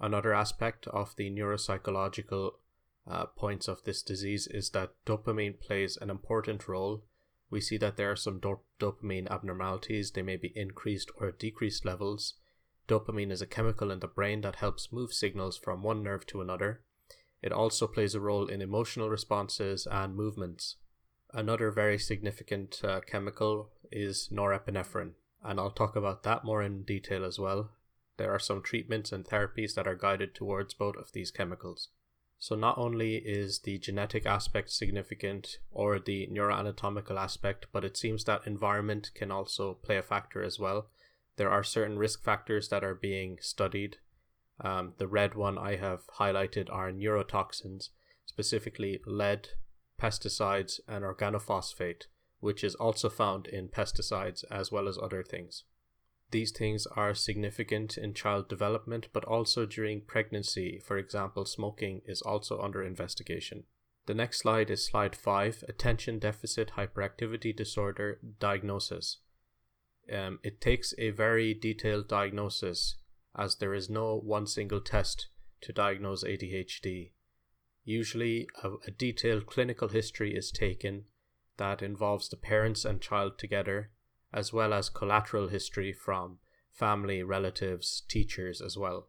Another aspect of the neuropsychological uh, points of this disease is that dopamine plays an important role. We see that there are some do- dopamine abnormalities, they may be increased or decreased levels. Dopamine is a chemical in the brain that helps move signals from one nerve to another. It also plays a role in emotional responses and movements. Another very significant uh, chemical is norepinephrine, and I'll talk about that more in detail as well. There are some treatments and therapies that are guided towards both of these chemicals. So, not only is the genetic aspect significant or the neuroanatomical aspect, but it seems that environment can also play a factor as well. There are certain risk factors that are being studied. Um, the red one I have highlighted are neurotoxins, specifically lead, pesticides, and organophosphate, which is also found in pesticides as well as other things. These things are significant in child development, but also during pregnancy. For example, smoking is also under investigation. The next slide is slide 5 Attention Deficit Hyperactivity Disorder Diagnosis. Um, it takes a very detailed diagnosis as there is no one single test to diagnose ADHD. Usually, a, a detailed clinical history is taken that involves the parents and child together, as well as collateral history from family, relatives, teachers as well.